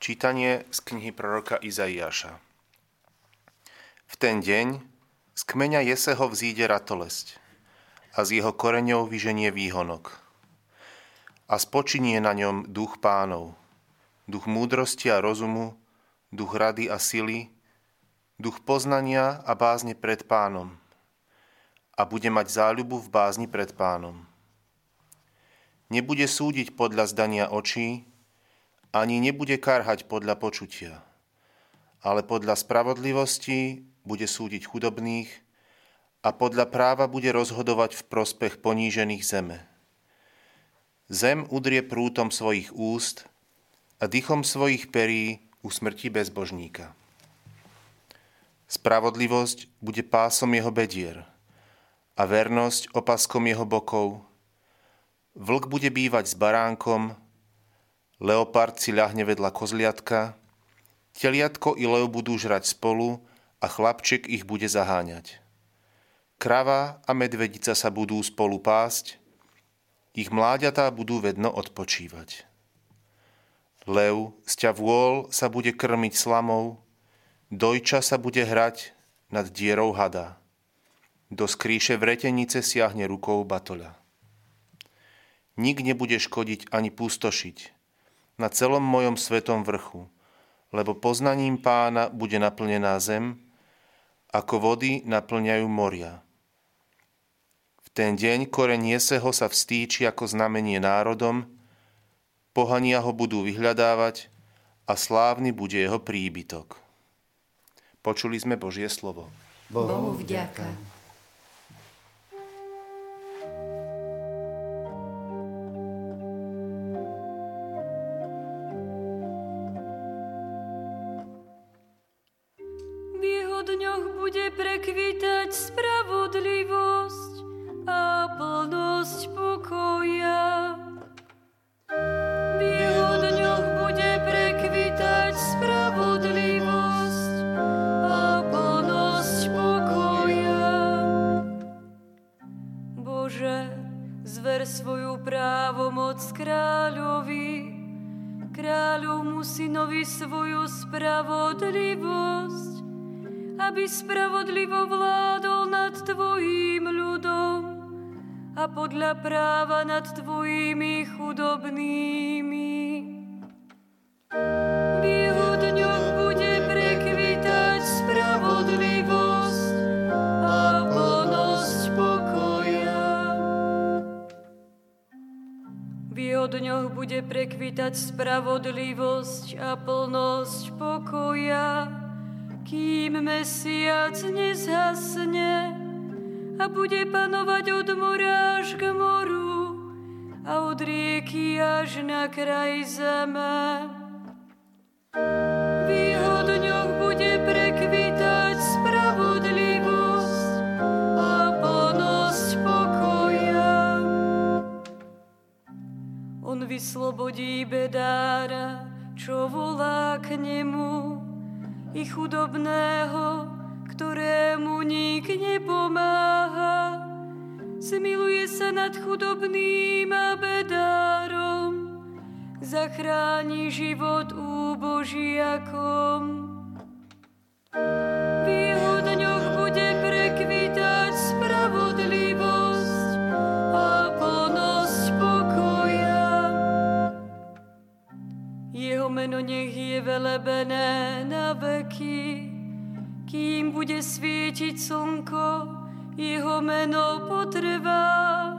Čítanie z knihy proroka Izaiáša. V ten deň z kmeňa Jeseho vzíde ratolesť a z jeho koreňov vyženie výhonok. A spočinie na ňom duch pánov, duch múdrosti a rozumu, duch rady a sily, duch poznania a bázne pred pánom. A bude mať záľubu v bázni pred pánom. Nebude súdiť podľa zdania očí, ani nebude karhať podľa počutia, ale podľa spravodlivosti bude súdiť chudobných a podľa práva bude rozhodovať v prospech ponížených zeme. Zem udrie prútom svojich úst a dychom svojich perí usmrtí bezbožníka. Spravodlivosť bude pásom jeho bedier a vernosť opaskom jeho bokov. Vlk bude bývať s baránkom, Leopard si ľahne vedľa kozliatka, teliatko i lev budú žrať spolu a chlapček ich bude zaháňať. Krava a medvedica sa budú spolu pásť, ich mláďatá budú vedno odpočívať. Lev z ťa vôľ sa bude krmiť slamou, dojča sa bude hrať nad dierou hada. Do skrýše vretenice siahne rukou batoľa. Nik nebude škodiť ani pustošiť, na celom mojom svetom vrchu, lebo poznaním pána bude naplnená zem, ako vody naplňajú moria. V ten deň koreň Jeseho sa vstýči ako znamenie národom, pohania ho budú vyhľadávať a slávny bude jeho príbytok. Počuli sme Božie slovo. Bohu vďaka. Prekvitať spravodlivosť a plnosť pokoja. V jeho dňoch bude prekvitať spravodlivosť a plnosť pokoja. Bože, zver svoju právomoc kráľovi, kráľovmu synovi svoju spravodlivosť, aby spravodlivo vládol nad Tvojím ľudom a podľa práva nad Tvojimi chudobnými. V jeho dňoch bude prekvitať spravodlivosť a plnosť pokoja. V jeho dňoch bude prekvitať spravodlivosť a plnosť pokoja kým mesiac nezhasne a bude panovať od mora až k moru a od rieky až na kraj zeme. V bude prekvitať spravodlivosť a plnosť pokoja. On vyslobodí bedára, čo volá k nemu i chudobného, ktorému nik nepomáha. Zmiluje sa nad chudobným a bedárom, zachráni život úbožiakom. Jeho meno nech je velebené na veky, kým bude svietiť slnko, jeho meno potrvá.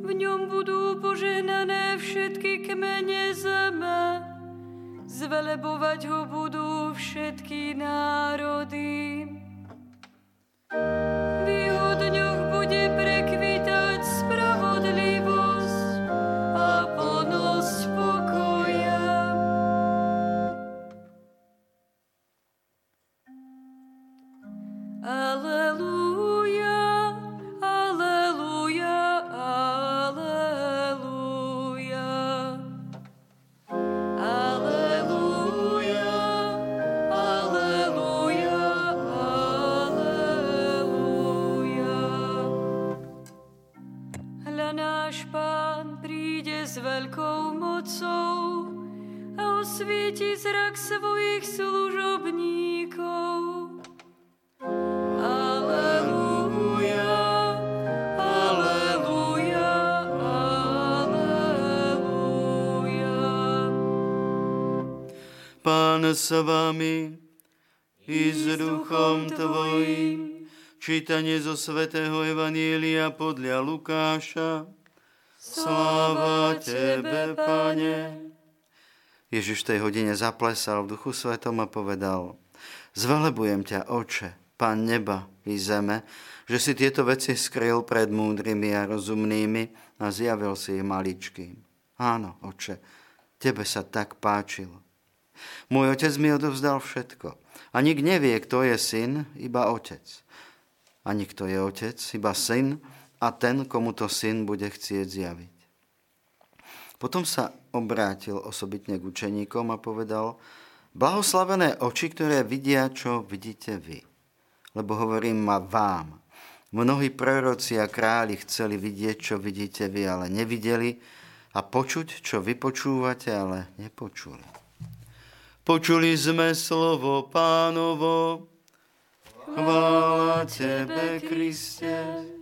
V ňom budú požehnané všetky kmene zeme, zvelebovať ho budú všetky národy. V jeho dňoch bude prekvitať náš Pán príde s veľkou mocou a osvieti zrak svojich služobníkov. Aleluja, aleluja. Pán s vami i s duchom tvojim, čítanie zo svätého Evanielia podľa Lukáša, Sláva Tebe, Pane. Ježiš v tej hodine zaplesal v duchu svetom a povedal Zvelebujem ťa, oče, Pán neba i zeme, že si tieto veci skryl pred múdrymi a rozumnými a zjavil si ich maličkým. Áno, oče, Tebe sa tak páčilo. Môj otec mi odovzdal všetko. A nik nevie, kto je syn, iba otec. A nikto je otec, iba syn a ten, komu to syn bude chcieť zjaviť. Potom sa obrátil osobitne k učeníkom a povedal, blahoslavené oči, ktoré vidia, čo vidíte vy. Lebo hovorím ma vám. Mnohí proroci a králi chceli vidieť, čo vidíte vy, ale nevideli a počuť, čo vy počúvate, ale nepočuli. Počuli sme slovo pánovo, Chvála Tebe, Kriste.